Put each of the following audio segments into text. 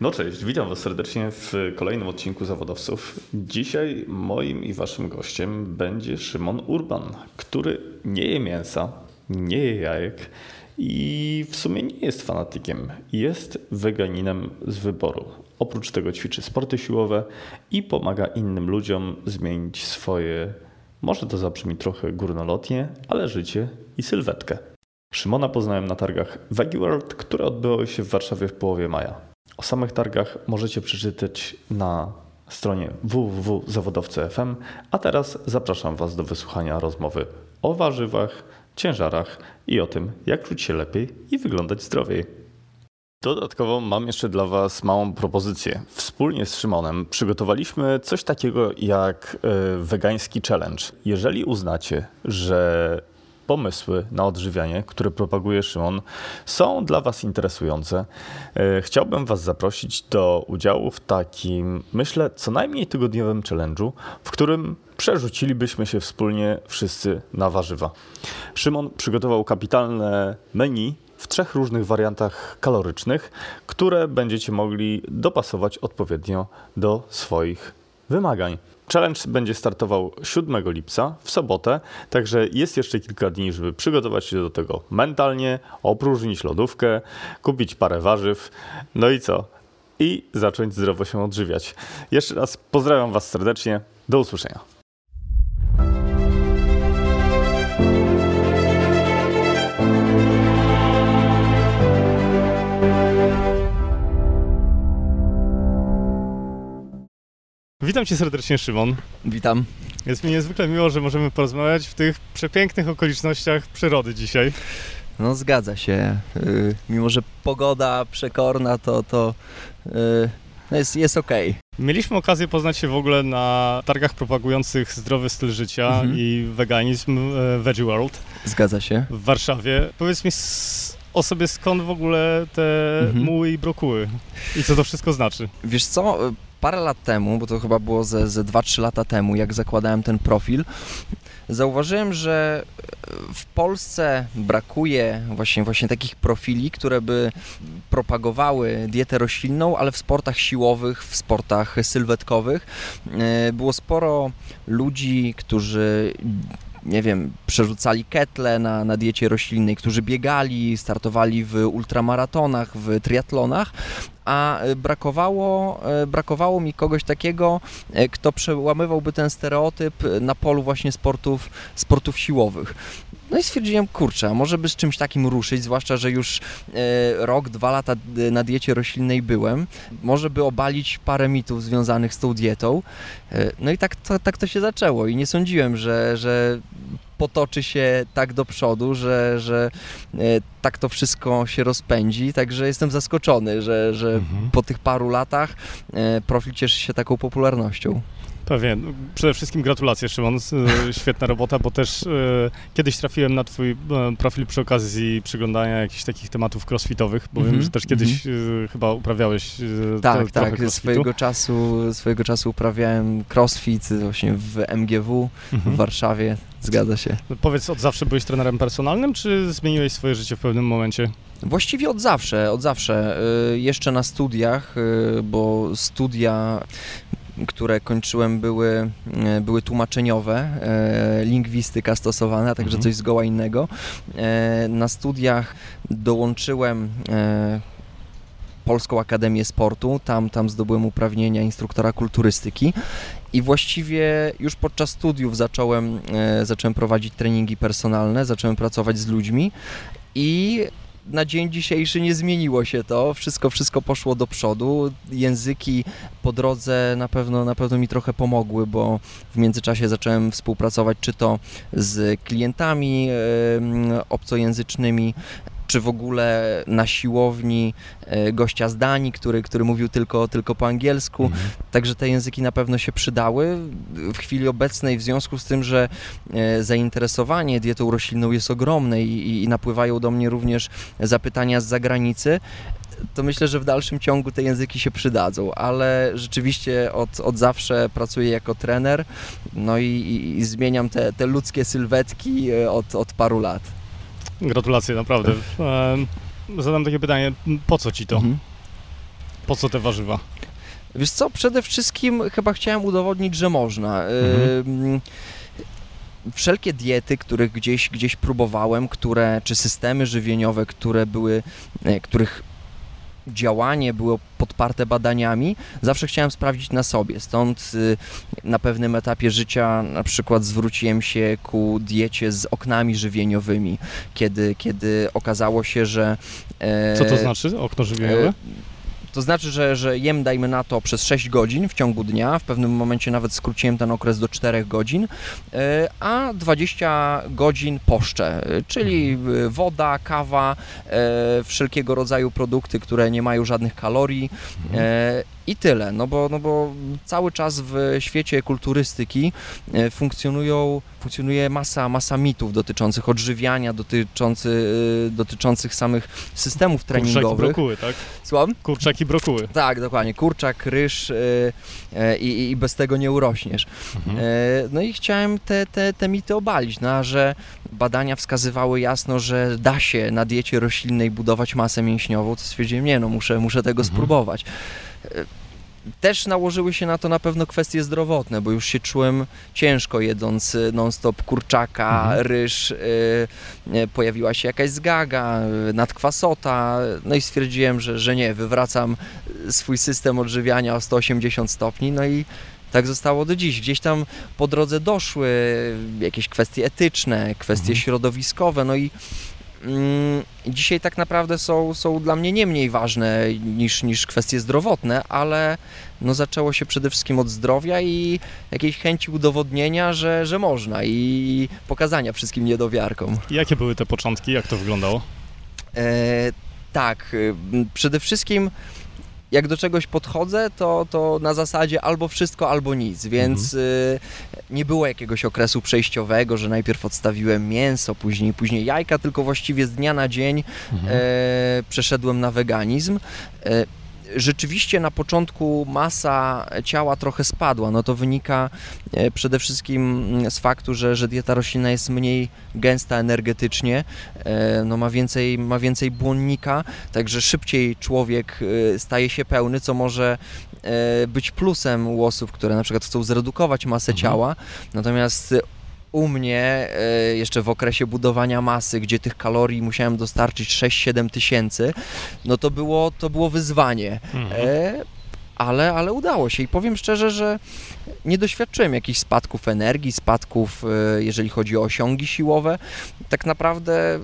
No cześć, witam Was serdecznie w kolejnym odcinku Zawodowców. Dzisiaj moim i Waszym gościem będzie Szymon Urban, który nie je mięsa, nie je jajek i w sumie nie jest fanatykiem. Jest weganinem z wyboru. Oprócz tego ćwiczy sporty siłowe i pomaga innym ludziom zmienić swoje, może to zabrzmi trochę górnolotnie, ale życie i sylwetkę. Szymona poznałem na targach VeggieWorld, które odbyły się w Warszawie w połowie maja. O samych targach możecie przeczytać na stronie www.zawodowcy.fm, a teraz zapraszam Was do wysłuchania rozmowy o warzywach, ciężarach i o tym, jak czuć się lepiej i wyglądać zdrowiej. Dodatkowo mam jeszcze dla Was małą propozycję. Wspólnie z Szymonem przygotowaliśmy coś takiego jak e, wegański challenge. Jeżeli uznacie, że pomysły na odżywianie, które propaguje Szymon, są dla Was interesujące, e, chciałbym Was zaprosić do udziału w takim, myślę, co najmniej tygodniowym challenge'u, w którym przerzucilibyśmy się wspólnie wszyscy na warzywa. Szymon przygotował kapitalne menu w trzech różnych wariantach kalorycznych, które będziecie mogli dopasować odpowiednio do swoich wymagań. Challenge będzie startował 7 lipca w sobotę, także jest jeszcze kilka dni, żeby przygotować się do tego mentalnie, opróżnić lodówkę, kupić parę warzyw. No i co? I zacząć zdrowo się odżywiać. Jeszcze raz pozdrawiam Was serdecznie. Do usłyszenia. Witam cię serdecznie, Szymon. Witam. Jest mi niezwykle miło, że możemy porozmawiać w tych przepięknych okolicznościach przyrody dzisiaj. No zgadza się. Yy, mimo, że pogoda przekorna, to, to yy, jest, jest okej. Okay. Mieliśmy okazję poznać się w ogóle na targach propagujących zdrowy styl życia mhm. i weganizm yy, Veggie World. Zgadza się. W Warszawie. Powiedz mi o sobie skąd w ogóle te mhm. muły i brokuły i co to wszystko znaczy. Wiesz co, parę lat temu, bo to chyba było ze, ze 2-3 lata temu, jak zakładałem ten profil, zauważyłem, że w Polsce brakuje właśnie, właśnie takich profili, które by propagowały dietę roślinną, ale w sportach siłowych, w sportach sylwetkowych. E, było sporo ludzi, którzy nie wiem, przerzucali ketle na, na diecie roślinnej, którzy biegali, startowali w ultramaratonach, w triatlonach, a e, brakowało, e, brakowało mi kogoś takiego, e, kto przełamywałby ten stereotyp na polu właśnie sportów, sportów siłowych. No i stwierdziłem, kurczę, może by z czymś takim ruszyć, zwłaszcza, że już rok, dwa lata na diecie roślinnej byłem. Może by obalić parę mitów związanych z tą dietą. no i tak to, tak to się zaczęło i nie sądziłem, że, że potoczy się tak do przodu, że, że e, tak to wszystko się rozpędzi. Także jestem zaskoczony, że, że mhm. po tych paru latach e, profil cieszy się taką popularnością. Pewnie. Przede wszystkim gratulacje, Szymon. Świetna robota, bo też e, kiedyś trafiłem na Twój e, profil przy okazji przyglądania jakichś takich tematów crossfitowych, bo mm -hmm. wiem, mhm, że też kiedyś mm -hmm. chyba uprawiałeś. tak, tak. Swojego czasu, swojego czasu uprawiałem crossfit właśnie w MGW mm -hmm. w. Warszawie. Zgadza się. No powiedz, od zawsze byłeś trenerem personalnym, czy zmieniłeś swoje życie w pewnym momencie? Właściwie od zawsze, od zawsze. Jeszcze na studiach, bo studia które kończyłem, były, e, były tłumaczeniowe, e, lingwistyka stosowana, także mhm. coś zgoła innego. E, na studiach dołączyłem Polską Akademię Sportu, tam, tam zdobyłem uprawnienia instruktora kulturystyki i właściwie już podczas studiów zacząłem, zacząłem prowadzić treningi personalne, zacząłem pracować z ludźmi i na dzień dzisiejszy nie zmieniło się to, wszystko, wszystko poszło do przodu. Języki po drodze na pewno, na pewno mi trochę pomogły, bo w międzyczasie zacząłem współpracować czy to z klientami obcojęzycznymi, czy w ogóle na siłowni e, gościa z Danii, który, który mówił tylko, tylko po angielsku. Mhm. Także te języki na pewno się przydały. W chwili obecnej, w związku z tym, że e, zainteresowanie dietą roślinną jest ogromne i, i napływają do mnie również zapytania z zagranicy, to myślę, że w dalszym ciągu te języki się przydadzą, ale rzeczywiście od, od zawsze pracuję jako trener, no i, i, zmieniam te, te ludzkie sylwetki e, od, od paru lat. Gratulacje, naprawdę. Zadam takie pytanie, po co ci to? Mhm. Po co te warzywa? Wiesz co, przede wszystkim chyba chciałem udowodnić, że można. Mhm. Wszelkie diety, których gdzieś, gdzieś próbowałem, które, czy systemy żywieniowe, które były, e, których działanie było podparte badaniami, zawsze chciałem sprawdzić na sobie. Stąd y, na pewnym etapie życia na przykład zwróciłem się ku diecie z oknami żywieniowymi, kiedy, kiedy okazało się, że... Co to znaczy okno żywieniowe? To znaczy, że, że jem, dajmy na to, przez 6 godzin w ciągu dnia, w pewnym momencie nawet skróciłem ten okres do 4 godzin, e, a 20 godzin poszczę, e, czyli mhm. woda, kawa, e, wszelkiego rodzaju produkty, które nie mają żadnych kalorii. I tyle, no bo, no bo cały czas w świecie kulturystyki e, funkcjonują, funkcjonuje masa, masa mitów dotyczących odżywiania, dotyczący, e, dotyczących samych systemów treningowych. Kurczaki, brokuły, tak? Słucham? Kurczaki, brokuły. Tak, dokładnie. Kurczak, ryż e, i, i bez tego nie urośniesz. Mhm. No i chciałem te, te, te mity obalić, no, że badania wskazywały jasno, że da się na diecie roślinnej budować masę mięśniową, to stwierdziłem, nie no, muszę, muszę tego mhm. spróbować też nałożyły się na to na pewno kwestie zdrowotne, bo już się czułem ciężko jedząc y, non-stop kurczaka, mhm. ryż, yy, pojawiła się jakaś zgaga, y, nadkwasota, no i stwierdziłem, że, że nie, wywracam swój system odżywiania o 180 stopni, no i tak zostało do dziś. Gdzieś tam po drodze doszły jakieś kwestie etyczne, kwestie mhm. środowiskowe, no i dzisiaj tak naprawdę są, są dla mnie nie mniej ważne niż, niż kwestie zdrowotne, ale no zaczęło się przede wszystkim od zdrowia i jakiejś chęci udowodnienia, że, że można i pokazania wszystkim niedowiarkom. Jakie były te początki? Jak to wyglądało? E, tak, y, przede wszystkim jak do czegoś podchodzę, to, to na zasadzie albo wszystko, albo nic, więc mhm. y, nie było jakiegoś okresu przejściowego, że najpierw odstawiłem mięso, później, później jajka, tylko właściwie z dnia na dzień mhm. e, przeszedłem na weganizm. E, rzeczywiście na początku masa ciała trochę spadła. No to wynika e, przede wszystkim z faktu, że, że dieta roślinna jest mniej gęsta energetycznie, e, no ma więcej, ma więcej błonnika, także szybciej człowiek e, staje się pełny, co może być plusem u osób, które na przykład chcą zredukować masę mhm. ciała, natomiast u mnie e, jeszcze w okresie budowania masy, gdzie tych kalorii musiałem dostarczyć 6-7 tysięcy, no to było, to było wyzwanie. Mhm. E, ale, ale udało się i powiem szczerze, że nie doświadczyłem jakichś spadków energii, spadków, e, jeżeli chodzi o osiągi siłowe. Tak naprawdę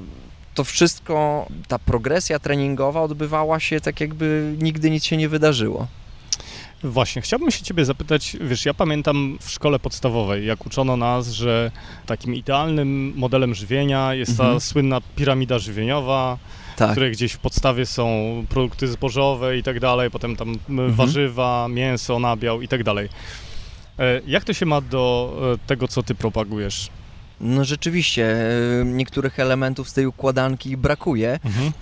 to wszystko, ta progresja treningowa odbywała się tak, jakby nigdy nic się nie wydarzyło. Właśnie, chciałbym się ciebie zapytać, wiesz, ja pamiętam w szkole podstawowej, jak uczono nas, że takim idealnym modelem żywienia jest ta mhm. słynna piramida żywieniowa, tak. w której gdzieś w podstawie są produkty zbożowe i tak dalej, potem tam mhm. warzywa, mięso, nabiał i tak dalej. E, jak to się ma do e, tego, co ty propagujesz? No rzeczywiście, e, niektórych elementów z tej układanki brakuje. Mhm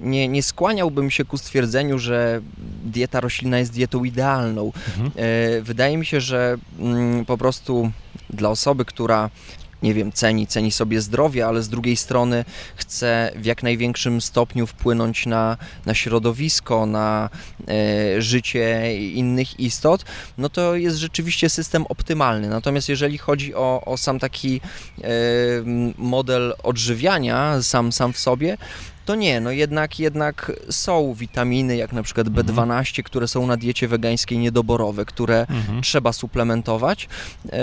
nie, nie skłaniałbym się ku stwierdzeniu, że dieta roślinna jest dietą idealną. Mhm. E, wydaje mi się, że mm, po prostu dla osoby, która nie wiem, ceni, ceni sobie zdrowie, ale z drugiej strony chce w jak największym stopniu wpłynąć na, na środowisko, na e, życie innych istot, no to jest rzeczywiście system optymalny. Natomiast jeżeli chodzi o, o sam taki e, model odżywiania, sam, sam w sobie, to nie, no jednak, jednak są witaminy, jak na przykład B12, mhm. które są na diecie wegańskiej niedoborowe, które mhm. trzeba suplementować, e,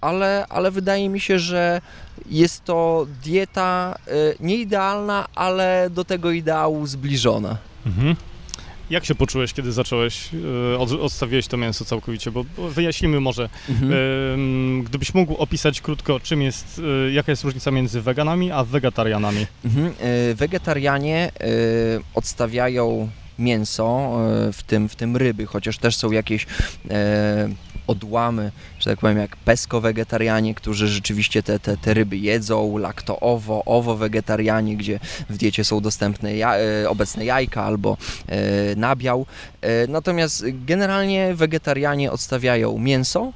ale, ale wydaje mi się, że jest to dieta e, nieidealna, ale do tego ideału zbliżona. Mhm. Jak się poczułeś, kiedy zacząłeś, e, odstawiłeś to mięso całkowicie? Bo wyjaśnijmy może, mhm. gdybyś mógł opisać krótko, czym jest, e, jaka jest różnica między weganami a wegetarianami? Mhm. Wegetarianie odstawiają mięso, w tym, w tym ryby, chociaż też są jakieś odłamy, że tak powiem, jak pesko-wegetarianie, którzy rzeczywiście te, te, te ryby jedzą, lakto-owo, owo-wegetarianie, gdzie w diecie są dostępne ja, e, obecne jajka albo e, nabiał. E, natomiast generalnie wegetarianie odstawiają mięso,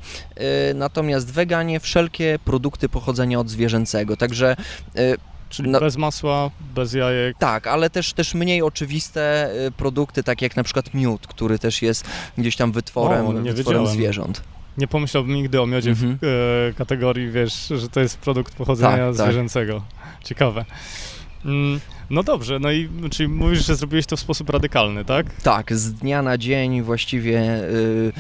natomiast weganie wszelkie produkty pochodzenia od zwierzęcego. Także Czyli no, bez masła, bez jajek. Tak, ale też, też mniej oczywiste y, produkty, tak jak na przykład miód, który też jest gdzieś tam wytworem, o, wytworem zwierząt. Nie pomyślałbym nigdy o miodzie mhm. w e, kategorii, wiesz, że to jest produkt pochodzenia tak, tak. zwierzęcego. Tak. Ciekawe. Mm, no dobrze, no i czyli mówisz, że zrobiłeś to w sposób radykalny, tak? Tak, z dnia na dzień właściwie yy,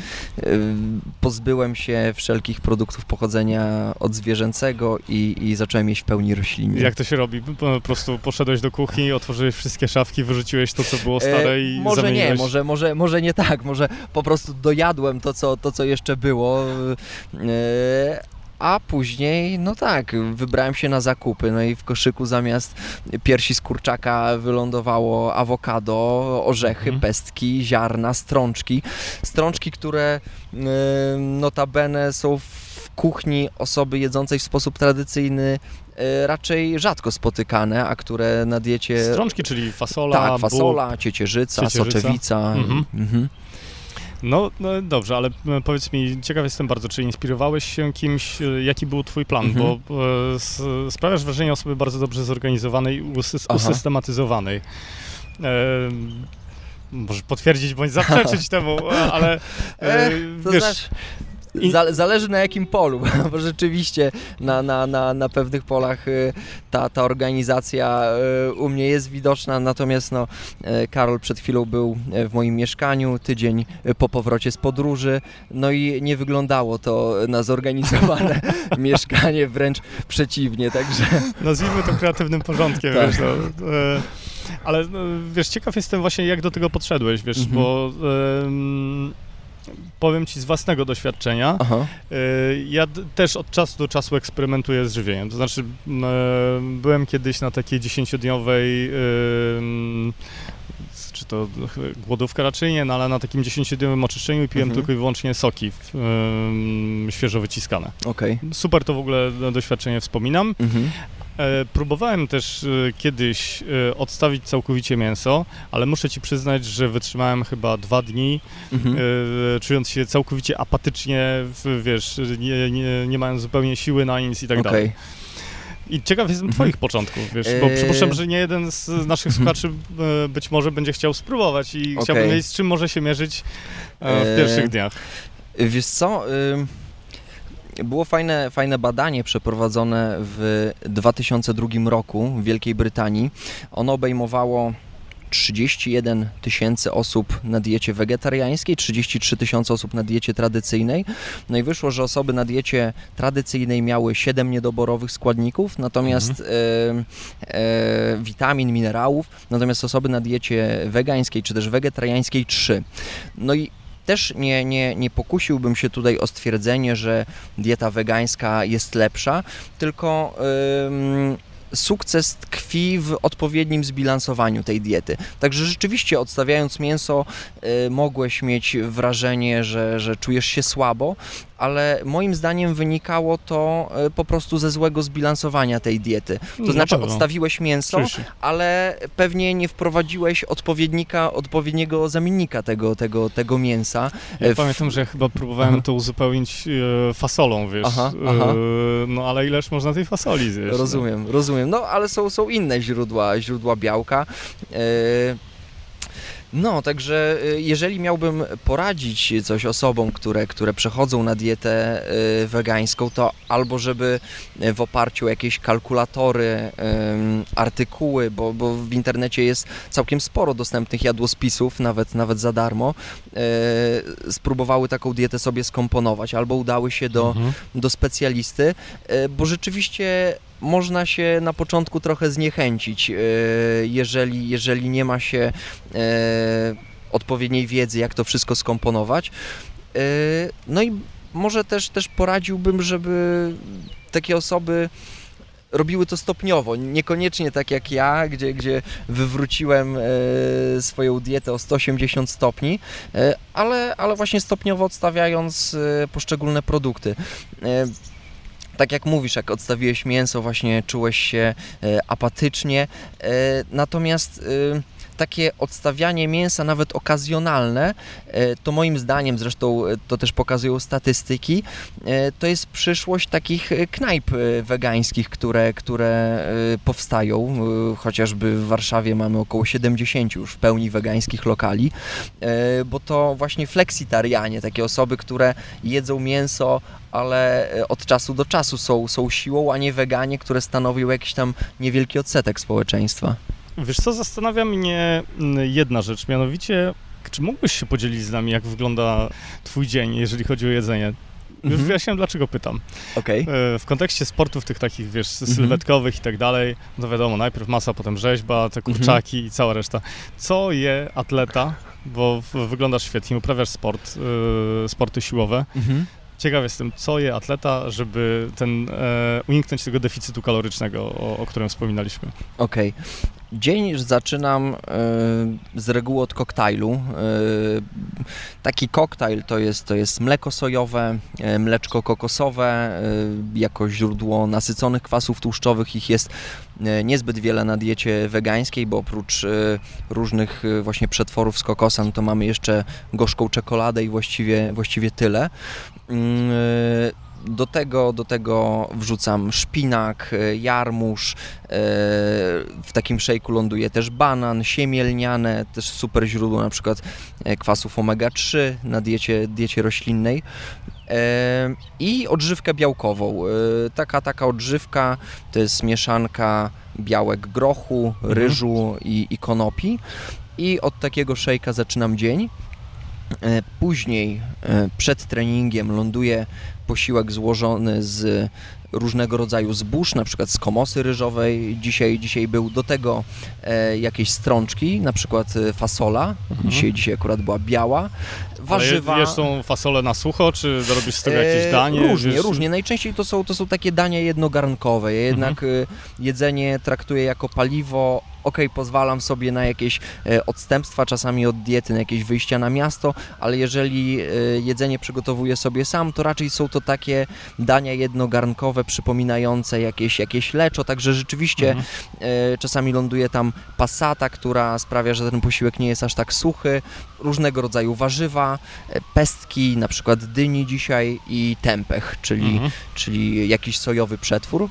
yy, pozbyłem się wszelkich produktów pochodzenia odzwierzęcego i, i zacząłem jeść w pełni roślinnie. Jak to się robi? Po prostu poszedłeś do kuchni, otworzyłeś wszystkie szafki, wyrzuciłeś to, co było stare i e, Może zamieniłeś... nie, może, może, może nie tak, może po prostu dojadłem to, co, to, co jeszcze było, a później, no tak, wybrałem się na zakupy, no i w koszyku zamiast piersi z kurczaka wylądowało awokado, orzechy, mhm. pestki, ziarna, strączki. Strączki, które notabene są w kuchni osoby jedzącej w sposób tradycyjny y, raczej rzadko spotykane, a które na diecie... Strączki, czyli fasola, Tak, fasola, ciecierzyca, ciecierzyca. soczewica. Mhm. Mhm. No, no, dobrze, ale e, powiedz mi, ciekaw jestem bardzo, czy inspirowałeś się kimś, e, jaki był twój plan, mhm. bo e, sprawiasz wrażenie osoby bardzo dobrze zorganizowanej, usy usystematyzowanej. E, może potwierdzić bądź zaprzeczyć temu, ale e, wiesz... Znaczy, Zależy na jakim polu, bo rzeczywiście na, na, na, na pewnych polach y, ta, ta organizacja y, u mnie jest widoczna, natomiast no, y, Karol przed chwilą był w moim mieszkaniu, tydzień po powrocie z podróży, no i nie wyglądało to na zorganizowane mieszkanie, wręcz przeciwnie, także... Nazwijmy to kreatywnym porządkiem, tak. wiesz, no, ale no, wiesz, ciekaw jestem właśnie jak do tego podszedłeś, wiesz, mhm. bo powiem Ci z własnego doświadczenia. Y, ja też od czasu do czasu eksperymentuję z żywieniem. To znaczy, byłem kiedyś na takiej dziesięciodniowej czy to głodówka raczej nie, no ale na takim 10-dniowym oczyszczeniu piłem mhm. tylko i wyłącznie soki świeżo wyciskane. Okay. Super to w ogóle doświadczenie wspominam. Mhm. E, próbowałem też e, kiedyś e, odstawić całkowicie mięso, ale muszę ci przyznać, że wytrzymałem chyba dwa dni, mhm. czując się całkowicie apatycznie, wiesz, nie, nie, nie mając zupełnie siły na nic i tak okay. dalej. I ciekaw jestem mhm. Twoich początków, wiesz, bo przypuszczam, że nie jeden z naszych mhm. słuchaczy być może będzie chciał spróbować i okay. chciałbym wiedzieć, z czym może się mierzyć w pierwszych dniach. Wiesz co, było fajne, fajne badanie przeprowadzone w 2002 roku w Wielkiej Brytanii. Ono obejmowało 31 tysięcy osób na diecie wegetariańskiej, 33 tysiące osób na diecie tradycyjnej. No i wyszło, że osoby na diecie tradycyjnej miały 7 niedoborowych składników, natomiast mhm. e, e, witamin, minerałów, natomiast osoby na diecie wegańskiej czy też wegetariańskiej 3. No i też nie, nie, nie pokusiłbym się tutaj o stwierdzenie, że dieta wegańska jest lepsza, tylko yy, sukces tkwi w odpowiednim zbilansowaniu tej diety. Także rzeczywiście odstawiając mięso y, mogłeś mieć wrażenie, że, że czujesz się słabo, ale moim zdaniem wynikało to e, po prostu ze złego zbilansowania tej diety. To Na znaczy odstawiłeś mięso, ale pewnie nie wprowadziłeś odpowiednika, odpowiedniego zamiennika tego, tego, tego mięsa. Ja w... pamiętam, że chyba próbowałem aha. to uzupełnie fasolą, wiesz, aha, aha. E, no ale ileż można tej fasoli zjeść? No? Rozumiem, no? rozumiem, no ale są, są inne źródła, źródła białka. E, no, także y, jeżeli miałbym poradzić coś osobom, które, które przechodzą na dietę y, wegańską, to albo żeby y, w oparciu o jakieś kalkulatory, artykuły, bo, bo w internecie jest całkiem sporo dostępnych jadłospisów, nawet, nawet za darmo, spróbowały taką dietę sobie skomponować, albo udały się do, mhm. do specjalisty, bo rzeczywiście można się na początku trochę zniechęcić, e, jeżeli, jeżeli nie ma się e, odpowiedniej wiedzy, jak to wszystko skomponować. E, no i może też, też poradziłbym, żeby takie osoby robiły to stopniowo, niekoniecznie tak jak ja, gdzie, gdzie wywróciłem swoją dietę o 180 stopni, ale, ale właśnie stopniowo odstawiając poszczególne produkty tak jak mówisz, jak odstawiłeś mięso, właśnie czułeś się e, apatycznie. E, natomiast e, takie odstawianie mięsa, nawet okazjonalne, e, to moim zdaniem, zresztą e, to też pokazują statystyki, e, to jest przyszłość takich knajp wegańskich, które, które powstają. Chociażby w Warszawie mamy około 70 już w pełni wegańskich lokali, bo to właśnie fleksitarianie, takie osoby, które jedzą mięso, ale od czasu do czasu są, są siłą, a nie weganie, które stanowią jakiś tam niewielki odsetek społeczeństwa. Wiesz co, zastanawia mnie mm, jedna rzecz, mianowicie, czy mógłbyś się podzielić z nami, jak wygląda twój dzień, jeżeli chodzi o jedzenie? Już mhm. wyjaśniam, dlaczego pytam. Okay. W kontekście sportów tych takich, wiesz, mhm. sylwetkowych i tak dalej, no wiadomo, najpierw masa, potem rzeźba, te mhm. kurczaki i cała reszta. Co je atleta, bo wyglądasz świetnie, uprawiasz sport, y, sporty siłowe. Ciekaw jestem, co je atleta, żeby ten, e, uniknąć tego deficytu kalorycznego, o, o którym wspominaliśmy. Okej. Okay. Dzień zaczynam y, z reguły od koktajlu. Y, taki koktajl to jest, to jest mleko sojowe, y, mleczko kokosowe, jako źródło nasyconych kwasów tłuszczowych. Ich jest niezbyt wiele na diecie wegańskiej, bo oprócz różnych właśnie przetworów z kokosa, no to mamy jeszcze gorzką czekoladę i właściwie, właściwie tyle. Do tego, do tego wrzucam szpinak, e, jarmuż, e, w takim szejku ląduje też banan, siemię lniane, też super źródło na przykład e, kwasów omega-3 na diecie, diecie roślinnej i odżywkę białkową. Taka, taka odżywka to jest mieszanka białek grochu, mhm. ryżu i, i konopi i od takiego szejka zaczynam dzień. Później przed treningiem ląduje posiłek złożony z różnego rodzaju zbóż, na przykład z komosy ryżowej. Dzisiaj, dzisiaj był do tego e, jakieś strączki, na przykład e, fasola. Mhm. Dzisiaj, dzisiaj akurat była biała. Warzywa. Ale jesz tą fasolę na sucho, czy robisz z tego jakieś danie? E, różnie, wiesz? różnie. Najczęściej to są, to są takie dania jednogarnkowe. Ja jednak mhm. Jedzenie traktuję jako paliwo ok, pozwalam sobie na jakieś e, odstępstwa czasami od diety, na jakieś wyjścia na miasto, ale jeżeli e, jedzenie przygotowuję sobie sam, to raczej są to takie dania jednogarnkowe, przypominające jakieś, jakieś leczo, także rzeczywiście mhm. E, czasami ląduje tam pasata, która sprawia, że ten posiłek nie jest aż tak suchy, różnego rodzaju warzywa, pestki, na przykład dyni dzisiaj i tempeh, czyli, mhm. czyli jakiś sojowy przetwór.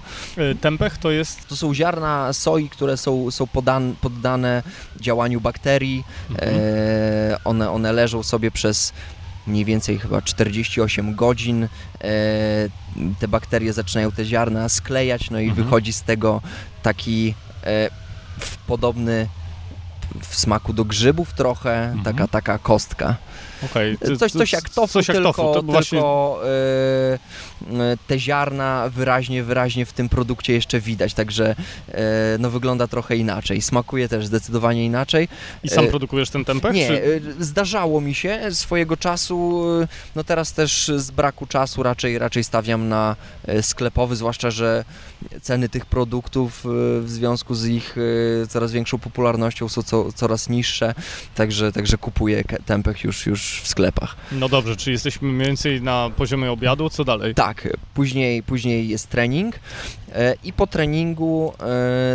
Tempeh to jest? To są ziarna soi, które są, są pod poddan, poddane działaniu bakterii. Mhm. E, one, one leżą sobie przez mniej więcej chyba 48 godzin. E, te bakterie zaczynają te ziarna sklejać, no i mhm. wychodzi z tego taki e, podobny w smaku do grzybów trochę, mhm. taka, taka kostka. Okay. Coś, coś jak tofu, coś jak tylko, tofu. To właśnie... tylko yy, te ziarna wyraźnie, wyraźnie w tym produkcie jeszcze widać, także no, wygląda trochę inaczej. Smakuje też zdecydowanie inaczej. I sam produkujesz ten tempeh? Nie, czy... zdarzało mi się swojego czasu, no teraz też z braku czasu raczej, raczej stawiam na sklepowy, zwłaszcza, że ceny tych produktów w związku z ich coraz większą popularnością są co, coraz niższe, także, także kupuję tempeh już, już w sklepach. No dobrze, czy jesteśmy mniej więcej na poziomie obiadu, co dalej? Tak, później, później jest trening e, i po treningu e,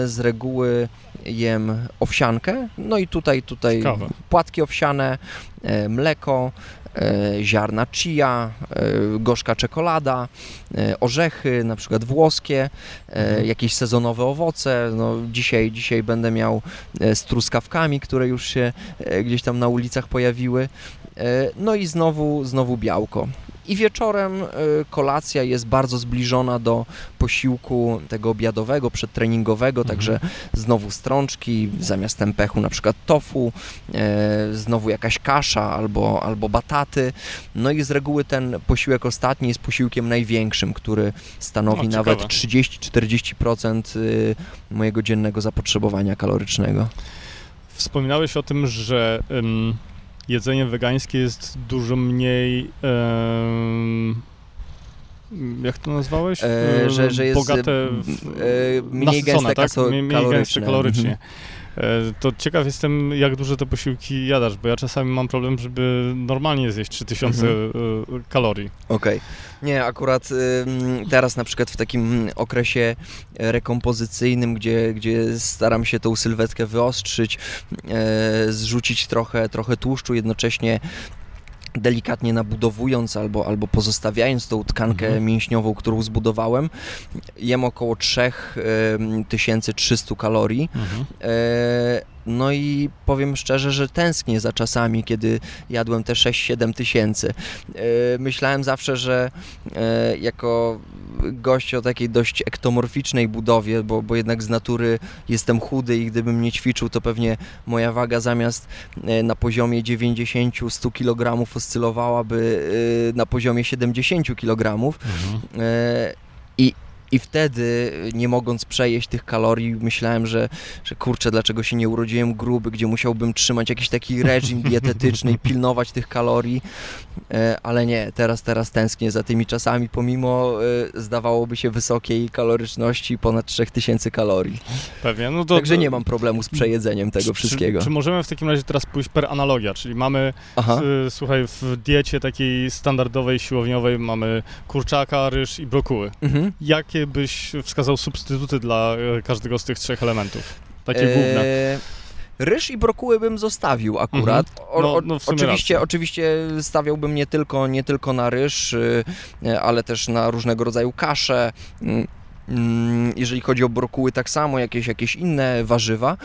z reguły jem owsiankę, no i tutaj, tutaj płatki owsiane, e, mleko, ziarna chia, gorzka czekolada, orzechy, na przykład włoskie, mhm. jakieś sezonowe owoce. No, dzisiaj, dzisiaj będę miał z truskawkami, które już się gdzieś tam na ulicach pojawiły. E, no i znowu, znowu białko. I wieczorem e, kolacja jest bardzo zbliżona do posiłku tego obiadowego, przedtreningowego, mhm. także znowu strączki, zamiast tempechu na przykład tofu, e, znowu jakaś kasza albo, albo bataty. No i z reguły ten posiłek ostatni jest posiłkiem największym, który stanowi nawet 30-40% mojego dziennego zapotrzebowania kalorycznego. Wspominałeś o tym, że jedzenie wegańskie jest dużo mniej. jak to nazwałeś? E, że, że jest bogate w, e, mniej gęste, tak? mniej, mniej gęste kalorycznie. Mhm. To ciekaw jestem, jak duże te posiłki jadasz, bo ja czasami mam problem, żeby normalnie zjeść 3000 mhm. kalorii. Okej. Okay. Nie, akurat teraz na przykład w takim okresie rekompozycyjnym, gdzie, gdzie staram się tą sylwetkę wyostrzyć, e, zrzucić trochę, trochę tłuszczu, jednocześnie delikatnie nabudowując albo, albo pozostawiając tą tkankę mhm. mięśniową, którą zbudowałem, jem około 3300 kalorii. Mhm. E, no i powiem szczerze, że tęsknię za czasami, kiedy jadłem te 6-7 tysięcy. E, myślałem zawsze, że e, jako gość o takiej dość ektomorficznej budowie, bo, bo jednak z natury jestem chudy i gdybym nie ćwiczył, to pewnie moja waga zamiast e, na poziomie 90-100 kg oscylowałaby na poziomie 70 kg. Mhm. I i wtedy, nie mogąc przejeść tych kalorii, myślałem, że, że kurczę, dlaczego się nie urodziłem gruby, gdzie musiałbym trzymać jakiś taki reżim dietetyczny i pilnować tych kalorii. E, ale nie, teraz, teraz tęsknię za tymi czasami, pomimo e, zdawałoby się wysokiej kaloryczności ponad 3000 kalorii. Pewnie. No to, Także nie mam problemu z przejedzeniem tego czy, wszystkiego. Czy, czy, możemy w takim razie teraz pójść per analogia, czyli mamy, y, słuchaj, w diecie takiej standardowej, siłowniowej mamy kurczaka, ryż i brokuły. Mhm. Jakie jakie byś wskazał substytuty dla e, każdego z tych trzech elementów? Takie eee... główne. Ryż i brokuły bym zostawił akurat. Mhm. No, no oczywiście, oczywiście stawiałbym nie tylko, nie tylko na ryż, y, ale też na różnego rodzaju kasze. Mm, jeżeli chodzi o brokuły, tak samo jakieś, jakieś inne warzywa.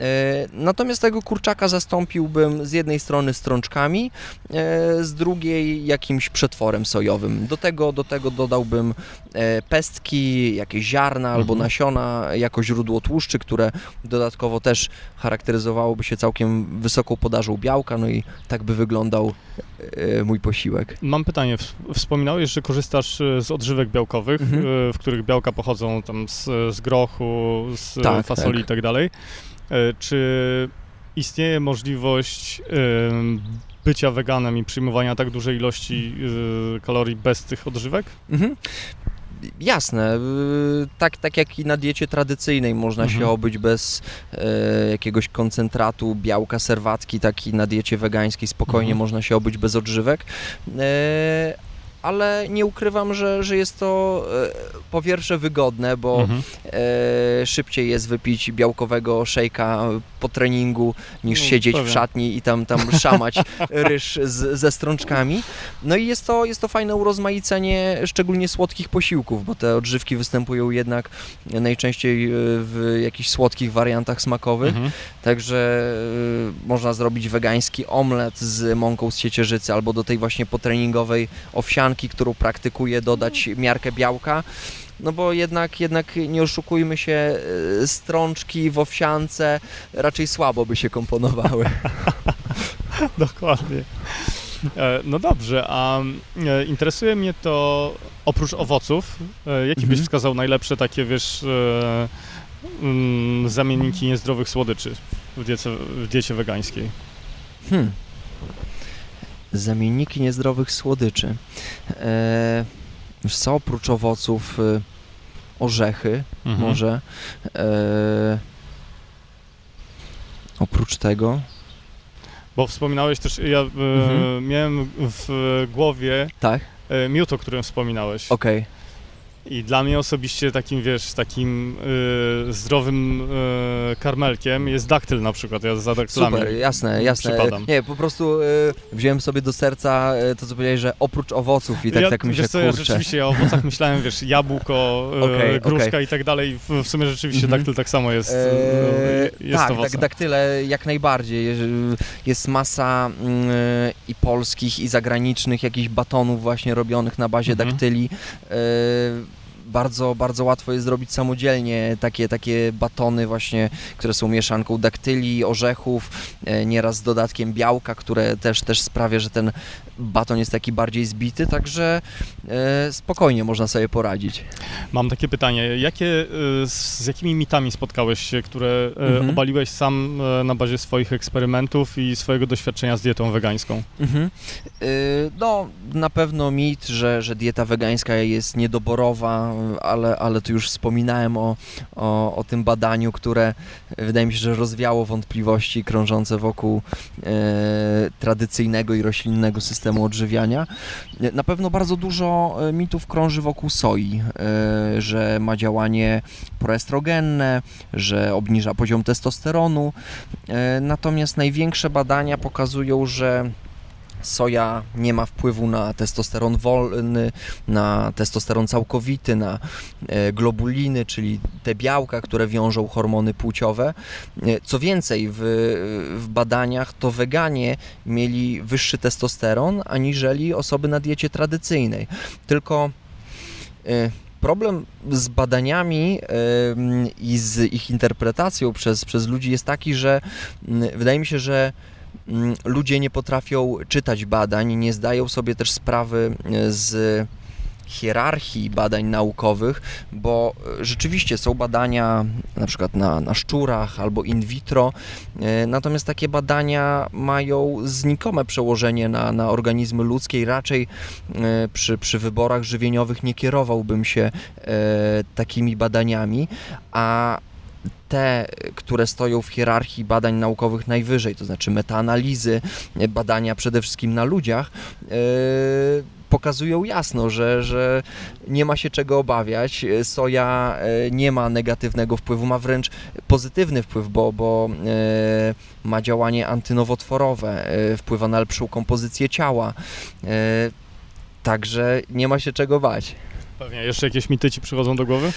E, natomiast tego kurczaka zastąpiłbym z jednej strony strączkami, e, z drugiej jakimś przetworem sojowym. Do tego, do tego dodałbym e, pestki, jakieś ziarna albo mhm. nasiona jako źródło tłuszczy, które dodatkowo też charakteryzowałoby się całkiem wysoką podażą białka, no i tak by wyglądał mój posiłek. Mam pytanie. Wspominałeś, że korzystasz z odżywek białkowych, mhm. w których białka pochodzą tam z, z grochu, z tak, fasoli tak. i tak dalej. E, czy istnieje możliwość bycia weganem i przyjmowania tak dużej ilości e, kalorii bez tych odżywek? Mhm. Jasne, y, tak, tak jak i na diecie tradycyjnej można mhm. się obyć bez e, jakiegoś koncentratu białka serwatki, tak i na diecie wegańskiej spokojnie mhm. można się obyć bez odżywek. E, ale nie ukrywam, że, że jest to e, po pierwsze wygodne, bo mhm. e, szybciej jest wypić białkowego szejka po treningu niż no, siedzieć pewnie. w szatni i tam, tam szamać ryż z, ze strączkami. No i jest to, jest to fajne urozmaicenie szczególnie słodkich posiłków, bo te odżywki występują jednak najczęściej e, w jakichś słodkich wariantach smakowych, mhm. także można zrobić wegański omlet z mąką z siecierzycy albo do tej właśnie potreningowej owsianki którą praktykuję, dodać miarkę białka. No bo jednak, jednak nie oszukujmy się, e, strączki w owsiance raczej słabo by się komponowały. Dokładnie. E, no dobrze, a e, interesuje mnie to oprócz owoców, jaki mhm. byś wskazał najlepsze takie, wiesz, mm, zamienniki niezdrowych słodyczy w diecie, w diecie wegańskiej? Hmm zamienniki niezdrowych słodyczy. E, co, oprócz owoców, e, orzechy mhm. może. E, oprócz tego... Bo wspominałeś też, ja e, mhm. miałem w głowie tak? E, miód, o którym wspominałeś. Okej. Okay. I dla mnie osobiście takim, wiesz, takim y, zdrowym y, karmelkiem jest daktyl na przykład. Ja za daktylami Super, jasne, jasne. Przypadam. Nie, po prostu y, wziąłem sobie do serca y, to, co powiedziałeś, że oprócz owoców i tak, ja, tak myślę, wiesz co, ja rzeczywiście o owocach myślałem, wiesz, jabłko, okay, gruszka okay. i tak dalej. W, w sumie rzeczywiście mm -hmm. daktyl tak samo jest, eee, jest Tak, tak, daktyle jak najbardziej. Jest masa i polskich, i zagranicznych jakichś batonów właśnie robionych na bazie mm -hmm. daktyli bardzo, bardzo łatwo jest zrobić samodzielnie takie, takie batony właśnie, które są mieszanką daktyli, orzechów, e, nieraz z dodatkiem białka, które też, też sprawia, że ten baton jest taki bardziej zbity, także e, spokojnie można sobie poradzić. Mam takie pytanie, jakie, e, z jakimi mitami spotkałeś się, które mhm. obaliłeś sam na bazie swoich eksperymentów i swojego doświadczenia z dietą wegańską? Mhm. No, na pewno mit, że, że dieta wegańska jest niedoborowa, ale, ale tu już wspominałem o, o, o tym badaniu, które wydaje mi się, że rozwiało wątpliwości krążące wokół e, tradycyjnego i roślinnego systemu odżywiania. Na pewno bardzo dużo e, mitów krąży wokół soi, e, że ma działanie proestrogenne, że obniża poziom testosteronu. E, natomiast największe badania pokazują, że soja nie ma wpływu na testosteron wolny, na testosteron całkowity, na e, globuliny, czyli te białka, które wiążą hormony płciowe. E, co więcej, w, w badaniach to weganie mieli wyższy testosteron aniżeli osoby na diecie tradycyjnej. Tylko e, problem z badaniami i z ich interpretacją przez, przez ludzi jest taki, że wydaje mi się, że ludzie nie potrafią czytać badań, nie zdają sobie też sprawy e, z hierarchii badań naukowych, bo e, rzeczywiście są badania na przykład na, na szczurach albo in vitro, e, natomiast takie badania mają znikome przełożenie na, na organizmy ludzkie i raczej przy, przy wyborach żywieniowych nie kierowałbym się takimi badaniami, a te, które stoją w hierarchii badań naukowych najwyżej, to znaczy metaanalizy, badania przede wszystkim na ludziach, yy, pokazują jasno, że, że nie ma się czego obawiać. Soja e, nie ma negatywnego wpływu, ma wręcz pozytywny wpływ, bo, bo e, ma działanie antynowotworowe, wpływa na lepszą kompozycję ciała. Także nie ma się czego bać. Pewnie. Jeszcze jakieś mity Ci przychodzą do głowy?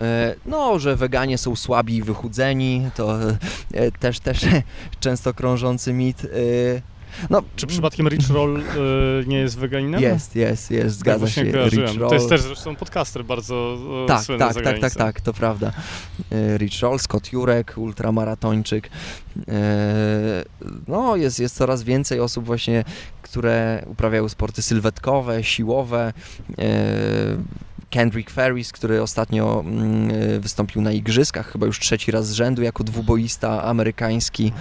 E, no, że weganie są słabi i wychudzeni, to e, też, też często krążący mit. E, no, Czy przypadkiem Rich Roll y, nie jest weganinem? Jest, jest, jest, zgadza tak się. Rich Roll. To jest też zresztą podcaster bardzo y, tak, tak, tak, tak, tak, to prawda. Rich Roll, Scott Jurek, ultramaratończyk. No, jest, jest coraz więcej osób właśnie, które uprawiają sporty sylwetkowe, siłowe. Kendrick Ferris, który ostatnio mm, e, wystąpił na Igrzyskach, chyba już trzeci raz z rzędu jako dwuboista amerykański.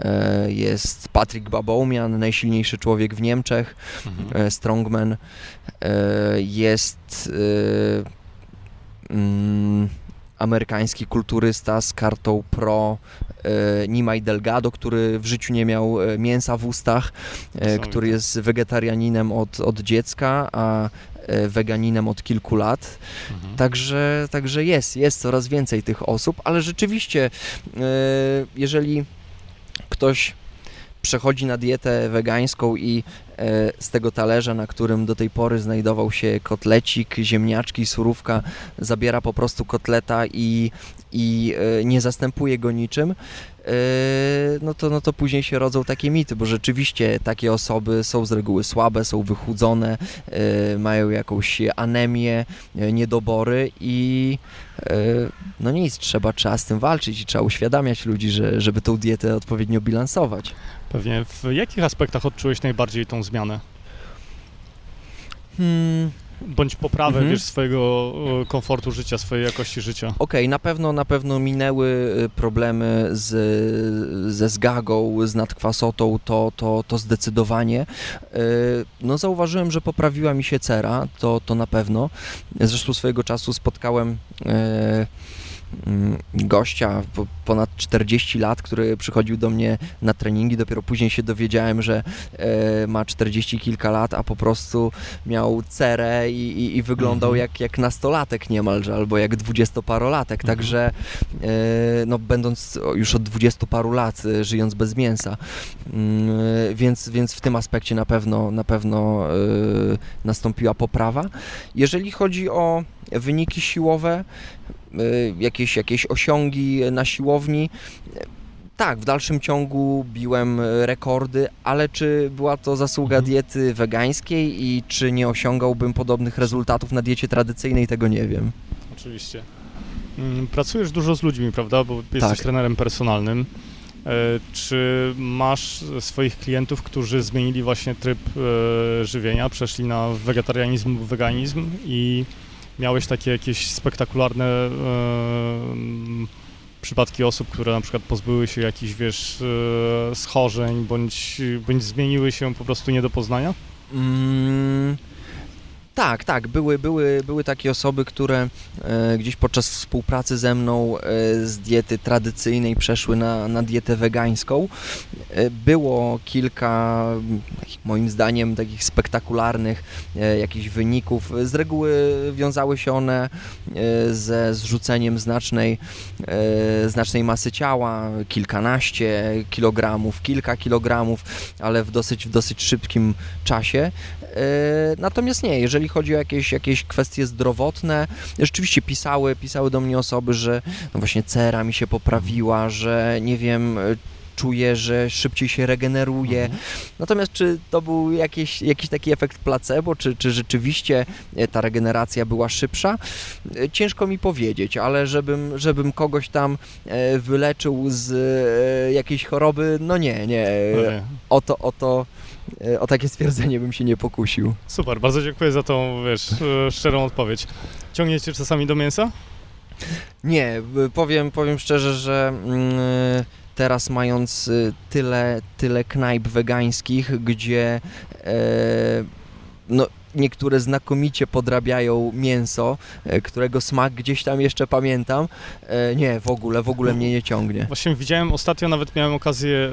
E, jest Patrick Baboumian, najsilniejszy człowiek w Niemczech, mhm. E, strongman. Jest mm, amerykański kulturysta z kartą pro Nimai Delgado, który w życiu nie miał mięsa w ustach, który jest wegetarianinem od, od dziecka, a E, weganinem od kilku lat. Mhm. Także, także jest, jest coraz więcej tych osób, ale rzeczywiście, e, jeżeli ktoś przechodzi na dietę wegańską i e, z tego talerza, na którym do tej pory znajdował się kotlecik, ziemniaczki, surówka, zabiera po prostu kotleta i, i nie zastępuje go niczym, no to, no to później się rodzą takie mity, bo rzeczywiście takie osoby są z reguły słabe, są wychudzone, yy, mają jakąś anemię, yy, niedobory i no nic, trzeba, trzeba z tym walczyć i trzeba uświadamiać ludzi, że, żeby tą dietę odpowiednio bilansować. Pewnie. W jakich aspektach odczułeś najbardziej tą zmianę? Hmm, bądź poprawę mhm. wiesz, swojego komfortu życia, swojej jakości życia. Okej, okay, na pewno na pewno minęły y, problemy z, ze zgagą, z nadkwasotą, to, to, to zdecydowanie. Y, no zauważyłem, że poprawiła mi się cera, to, to na pewno. Zresztą swojego czasu spotkałem Mm, gościa ponad 40 lat, który przychodził do mnie na treningi. Dopiero później się dowiedziałem, że e, ma 40 kilka lat, a po prostu miał cerę i, i, i wyglądał mhm. jak, jak nastolatek niemalże, albo jak dwudziestoparolatek. Mhm. Także e, no, będąc już od dwudziestu paru lat, e, żyjąc bez mięsa, mm, więc, więc w tym aspekcie na pewno, na pewno nastąpiła poprawa. Jeżeli chodzi o wyniki siłowe, jakieś, jakieś osiągi na siłowni. Tak, w dalszym ciągu biłem rekordy, ale czy była to zasługa mhm. diety wegańskiej i czy nie osiągałbym podobnych rezultatów na diecie tradycyjnej, tego nie wiem. Oczywiście. Mm, pracujesz dużo z ludźmi, prawda? Bo jesteś tak. trenerem personalnym. E, czy masz swoich klientów, którzy zmienili właśnie tryb e, żywienia, przeszli na wegetarianizm, weganizm i miałeś takie jakieś spektakularne e, przypadki osób, które na przykład pozbyły się jakichś, wiesz, e, schorzeń, bądź, bądź zmieniły się po prostu nie do poznania? Mm, Tak, tak. Były, były, były takie osoby, które e, gdzieś podczas współpracy ze mną e, z diety tradycyjnej przeszły na, na dietę wegańską. E, było kilka, moim zdaniem, takich spektakularnych e, jakichś wyników. Z reguły wiązały się one e, ze zrzuceniem znacznej, e, znacznej masy ciała, kilkanaście kilogramów, kilka kilogramów, ale w dosyć, w dosyć szybkim czasie. Natomiast nie, jeżeli chodzi o jakieś, jakieś kwestie zdrowotne, rzeczywiście pisały, pisały do mnie osoby, że no właśnie cera mi się poprawiła, że nie wiem, czuję, że szybciej się regeneruje. Mhm. Natomiast czy to był jakiś, jakiś taki efekt placebo, czy, czy rzeczywiście e, ta regeneracja była szybsza? E, ciężko mi powiedzieć, ale żebym, żebym kogoś tam wyleczył z jakiejś choroby, no nie, nie. O to, o to o takie stwierdzenie bym się nie pokusił. Super, bardzo dziękuję za tą, wiesz, szczerą odpowiedź. Ciągniecie czasami do mięsa? Nie, powiem, powiem szczerze, że mm, teraz mając tyle, tyle knajp wegańskich, gdzie e, no, niektóre znakomicie podrabiają mięso, e, którego smak gdzieś tam jeszcze pamiętam. E, nie, w ogóle, w ogóle mnie nie ciągnie. Właśnie widziałem, ostatnio nawet miałem okazję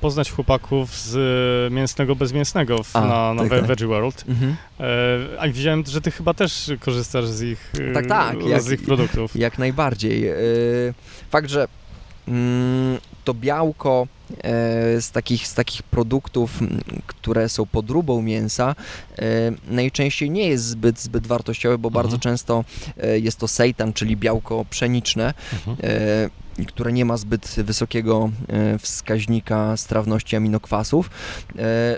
poznać chłopaków z mięsnego bezmięsnego A, na, na tak, tak. Veggie World. Mhm. A widziałem, że ty chyba też korzystasz z ich, tak, tak, z jak, ich produktów. Jak najbardziej. Fakt, że mm, to białko e, z takich, z takich produktów, które są podróbą mięsa, e, najczęściej nie jest zbyt, zbyt wartościowe, bo mhm. bardzo często e, jest to seitan, czyli białko pszeniczne. Mhm które nie ma zbyt wysokiego wskaźnika strawności aminokwasów,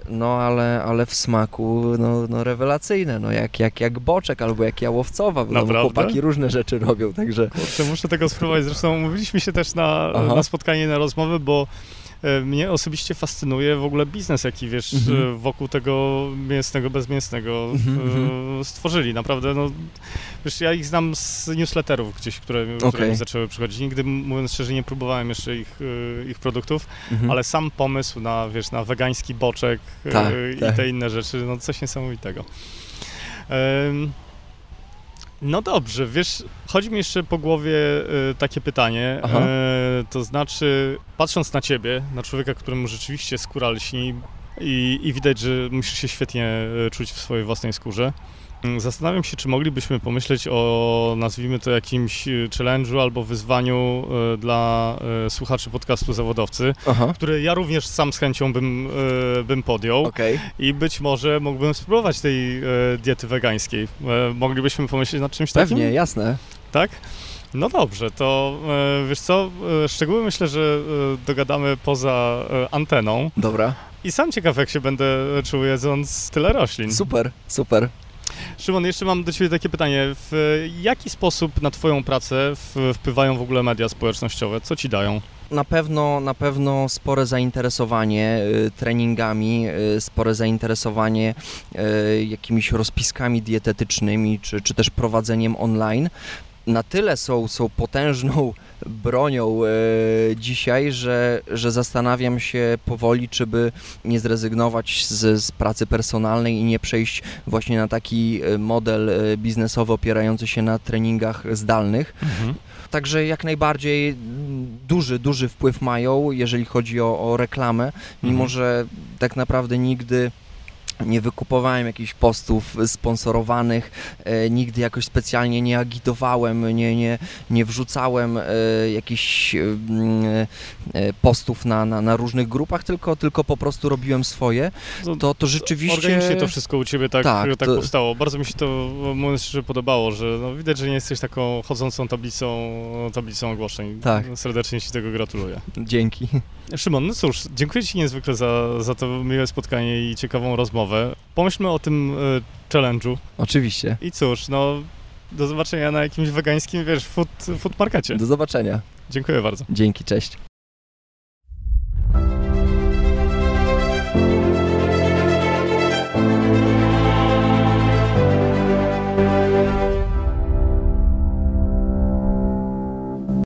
no ale, ale w smaku no, no rewelacyjne, no jak, jak, jak boczek albo jak jałowcowa, bo no, chłopaki różne rzeczy robią, także... Kurczę, muszę tego spróbować, zresztą mówiliśmy się też na, na spotkanie, na rozmowę, bo E, mnie osobiście fascynuje w ogóle biznes, jaki wiesz, mhm. wokół tego mięsnego, bezmięsnego mhm, mhm. stworzyli. Naprawdę, no, wiesz, ja ich znam z newsletterów gdzieś, które, okay. które mi zaczęły przychodzić. Nigdy, mówiąc szczerze, nie próbowałem jeszcze ich, e, ich produktów, mhm. ale sam pomysł na, wiesz, na wegański boczek tak, i tak. te inne rzeczy, no coś niesamowitego. Um, no dobrze, wiesz, chodzi mi jeszcze po głowie y, takie pytanie, y, to znaczy, patrząc na ciebie, na człowieka, któremu rzeczywiście skóra lśni i, i widać, że musisz się świetnie e, czuć w swojej własnej skórze, Mm, zastanawiam się, czy moglibyśmy pomyśleć o, nazwijmy to jakimś y, challenge'u albo wyzwaniu y, dla słuchaczy podcastu Zawodowcy, Aha. który ja również sam z chęcią bym, bym podjął. Okay. I być może mógłbym spróbować tej diety wegańskiej. Moglibyśmy pomyśleć nad czymś takim? Pewnie, jasne. Tak? No dobrze, to wiesz co, szczegóły myślę, że dogadamy poza anteną. Dobra. I sam ciekaw, jak się będę czuł jedząc tyle roślin. Super, super. Szymon, jeszcze mam do Ciebie takie pytanie. W jaki sposób na Twoją pracę wpływają w ogóle media społecznościowe? Co Ci dają? Na pewno, na pewno spore zainteresowanie y, treningami, y, spore zainteresowanie y, jakimiś rozpiskami dietetycznymi, czy, czy też prowadzeniem online na tyle są, są potężną bronią e, dzisiaj, że, że zastanawiam się powoli, czy by nie zrezygnować z, z pracy personalnej i nie przejść właśnie na taki e, model e, biznesowy opierający się na treningach zdalnych. Mhm. Także jak najbardziej duży, duży wpływ mają, jeżeli chodzi o, o reklamę, mimo mhm. że tak naprawdę nigdy nie wykupowałem jakichś postów sponsorowanych, e, nigdy jakoś specjalnie nie agitowałem, nie, nie, nie wrzucałem e, jakichś e, e postów na, na, na, różnych grupach, tylko, tylko po prostu robiłem swoje. To, to rzeczywiście... Organicznie to wszystko u Ciebie tak, tak, tak to... powstało. Bardzo mi się to, mówiąc szczerze, podobało, że no, widać, że nie jesteś taką chodzącą tablicą, tablicą ogłoszeń. Tak. Serdecznie Ci tego gratuluję. Dzięki. Szymon, no cóż, dziękuję Ci niezwykle za, za to miłe spotkanie i ciekawą rozmowę. Pomyślmy o tym y, challenge'u. Oczywiście. I cóż, no do zobaczenia na jakimś wegańskim, wiesz, food, food markecie. Do zobaczenia. Dziękuję bardzo. Dzięki, cześć.